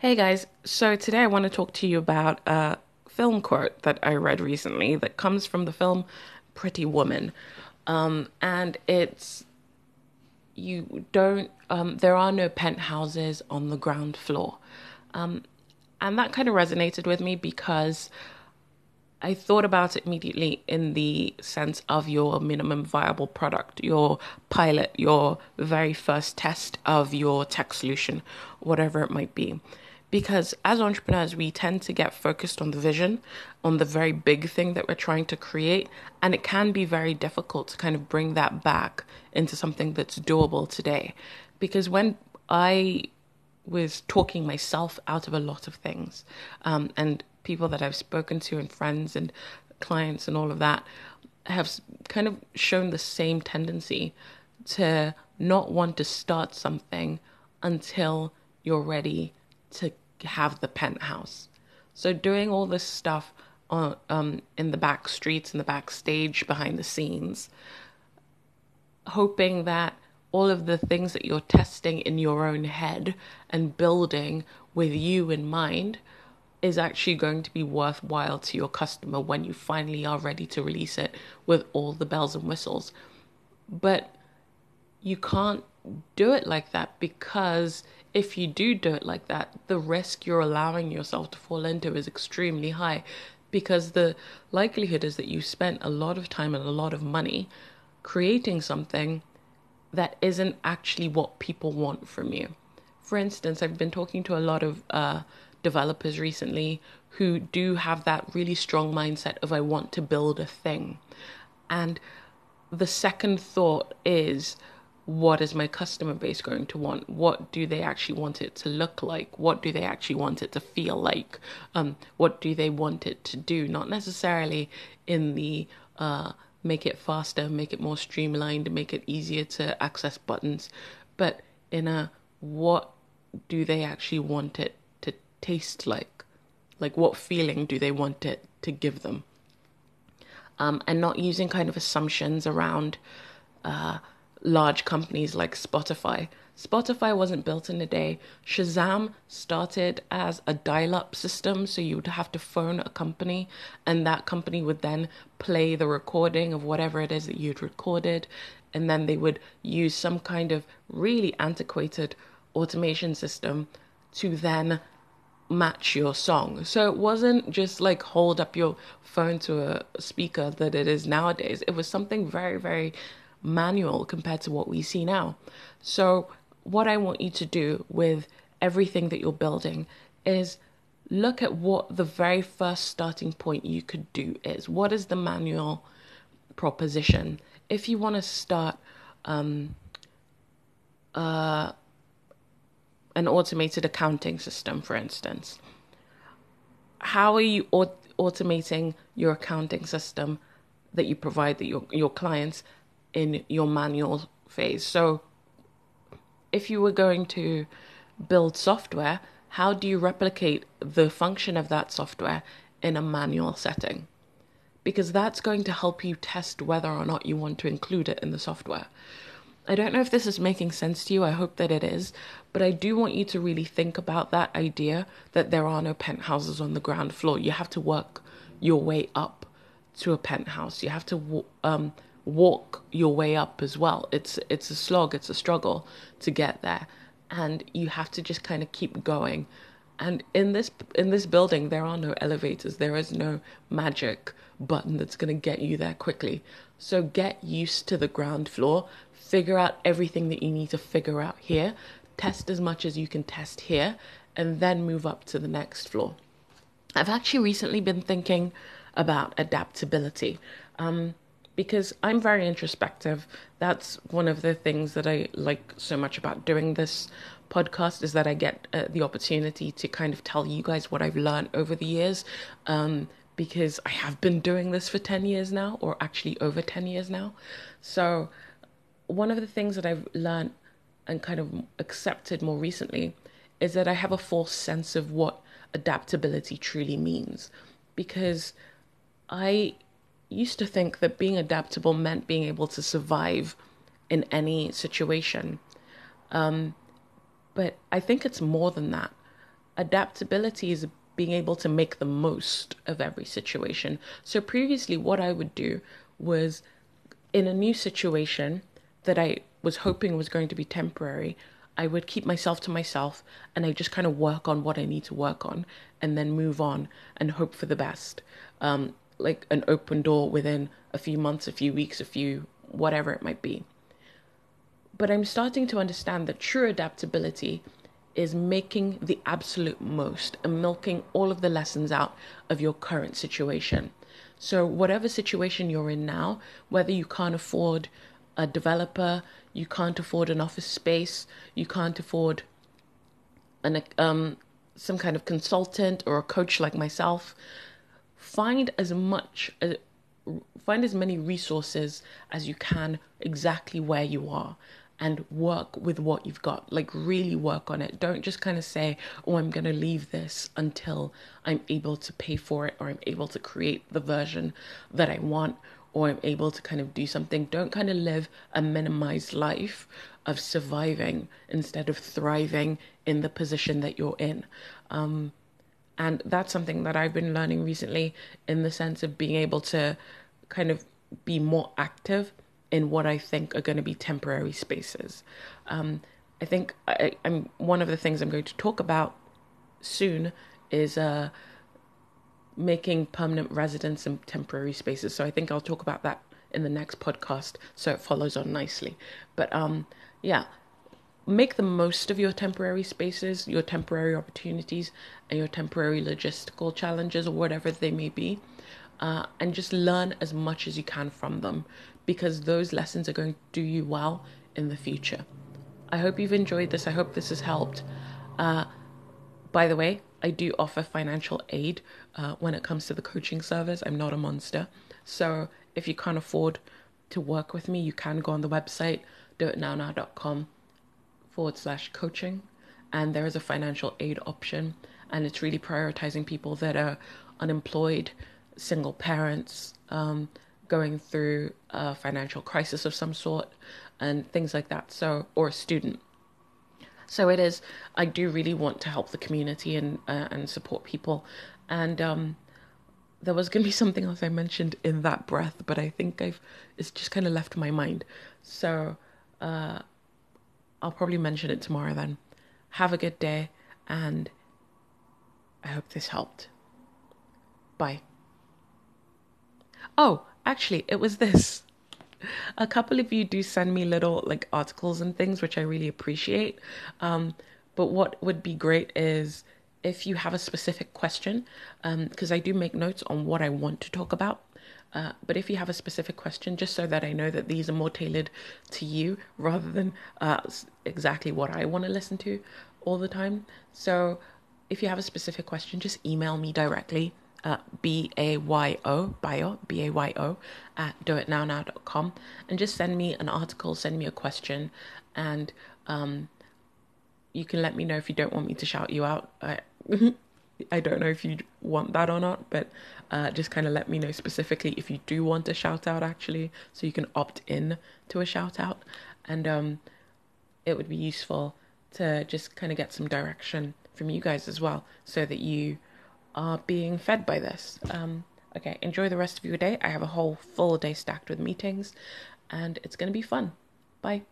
Hey guys, so today I want to talk to you about a film quote that I read recently that comes from the film Pretty Woman. Um, and it's you don't, um, there are no penthouses on the ground floor. Um, and that kind of resonated with me because I thought about it immediately in the sense of your minimum viable product, your pilot, your very first test of your tech solution, whatever it might be because as entrepreneurs we tend to get focused on the vision on the very big thing that we're trying to create and it can be very difficult to kind of bring that back into something that's doable today. Because when i was talking myself out of a lot of things um, and people that i've spoken to and friends and clients and all of that have kind of shown the same tendency to not want to start something until you're ready to have the penthouse. So doing all this stuff on, um, in the back streets, in the backstage, behind the scenes, hoping that all of the things that you're testing in your own head and building with you in mind is actually going to be worthwhile to your customer when you finally are ready to release it with all the bells and whistles. But you can't do it like that because if you do do it like that, the risk you're allowing yourself to fall into is extremely high because the likelihood is that you spent a lot of time and a lot of money creating something that isn't actually what people want from you. For instance, I've been talking to a lot of uh, developers recently who do have that really strong mindset of I want to build a thing. And the second thought is, what is my customer base going to want? What do they actually want it to look like? What do they actually want it to feel like? Um, what do they want it to do? Not necessarily in the uh, make it faster, make it more streamlined, make it easier to access buttons, but in a what do they actually want it to taste like? Like, what feeling do they want it to give them? Um, and not using kind of assumptions around. Uh, large companies like Spotify. Spotify wasn't built in a day. Shazam started as a dial up system, so you would have to phone a company, and that company would then play the recording of whatever it is that you'd recorded, and then they would use some kind of really antiquated automation system to then match your song. So it wasn't just like hold up your phone to a speaker that it is nowadays. It was something very, very manual compared to what we see now. So, what I want you to do with everything that you're building is look at what the very first starting point you could do is. What is the manual proposition? If you want to start um, uh, an automated accounting system, for instance, how are you aut- automating your accounting system that you provide that your your clients in your manual phase. So, if you were going to build software, how do you replicate the function of that software in a manual setting? Because that's going to help you test whether or not you want to include it in the software. I don't know if this is making sense to you. I hope that it is. But I do want you to really think about that idea that there are no penthouses on the ground floor. You have to work your way up to a penthouse. You have to um, walk your way up as well. It's it's a slog, it's a struggle to get there, and you have to just kind of keep going. And in this in this building, there are no elevators. There is no magic button that's going to get you there quickly. So get used to the ground floor. Figure out everything that you need to figure out here. Test as much as you can test here, and then move up to the next floor. I've actually recently been thinking about adaptability. Um, because I'm very introspective. That's one of the things that I like so much about doing this podcast is that I get uh, the opportunity to kind of tell you guys what I've learned over the years. Um, because I have been doing this for 10 years now, or actually over 10 years now. So, one of the things that I've learned and kind of accepted more recently is that I have a false sense of what adaptability truly means. Because I used to think that being adaptable meant being able to survive in any situation. Um, but I think it's more than that. adaptability is being able to make the most of every situation. So previously, what I would do was in a new situation that I was hoping was going to be temporary, I would keep myself to myself and I just kind of work on what I need to work on and then move on and hope for the best. Um, like an open door within a few months, a few weeks, a few whatever it might be. But I'm starting to understand that true adaptability is making the absolute most and milking all of the lessons out of your current situation. So, whatever situation you're in now, whether you can't afford a developer, you can't afford an office space, you can't afford an um, some kind of consultant or a coach like myself, find as much uh, find as many resources as you can exactly where you are and work with what you've got. Like, really work on it. Don't just kind of say, oh, I'm going to leave this until I'm able to pay for it or I'm able to create the version that I want or I'm able to kind of do something. Don't kind of live a minimized life of surviving instead of thriving in the position that you're in. Um, and that's something that I've been learning recently in the sense of being able to kind of be more active in what I think are going to be temporary spaces. Um, I think I, am one of the things I'm going to talk about soon is uh, making permanent residence in temporary spaces. So I think I'll talk about that in the next podcast, so it follows on nicely. But um, yeah, make the most of your temporary spaces, your temporary opportunities, and your temporary logistical challenges or whatever they may be. Uh, and just learn as much as you can from them because those lessons are going to do you well in the future. I hope you've enjoyed this. I hope this has helped. Uh, by the way, I do offer financial aid uh, when it comes to the coaching service. I'm not a monster. So if you can't afford to work with me, you can go on the website, doitnownow.com forward slash coaching. And there is a financial aid option. And it's really prioritizing people that are unemployed, single parents, um, going through a financial crisis of some sort and things like that. So, or a student. So it is. I do really want to help the community and uh, and support people. And um, there was going to be something else I mentioned in that breath, but I think I've it's just kind of left my mind. So uh, I'll probably mention it tomorrow. Then have a good day, and I hope this helped. Bye. Oh, actually, it was this. A couple of you do send me little like articles and things, which I really appreciate. Um, but what would be great is if you have a specific question, because um, I do make notes on what I want to talk about. Uh, but if you have a specific question, just so that I know that these are more tailored to you rather than uh, exactly what I want to listen to all the time. So if you have a specific question, just email me directly uh, B A Y O, Bayo, B A Y O, at doitnownow.com. And just send me an article, send me a question, and um, you can let me know if you don't want me to shout you out. I, I don't know if you want that or not, but uh, just kind of let me know specifically if you do want a shout out, actually, so you can opt in to a shout out. And um, it would be useful to just kind of get some direction from you guys as well, so that you are being fed by this. Um, okay, enjoy the rest of your day. I have a whole full day stacked with meetings, and it's going to be fun. Bye.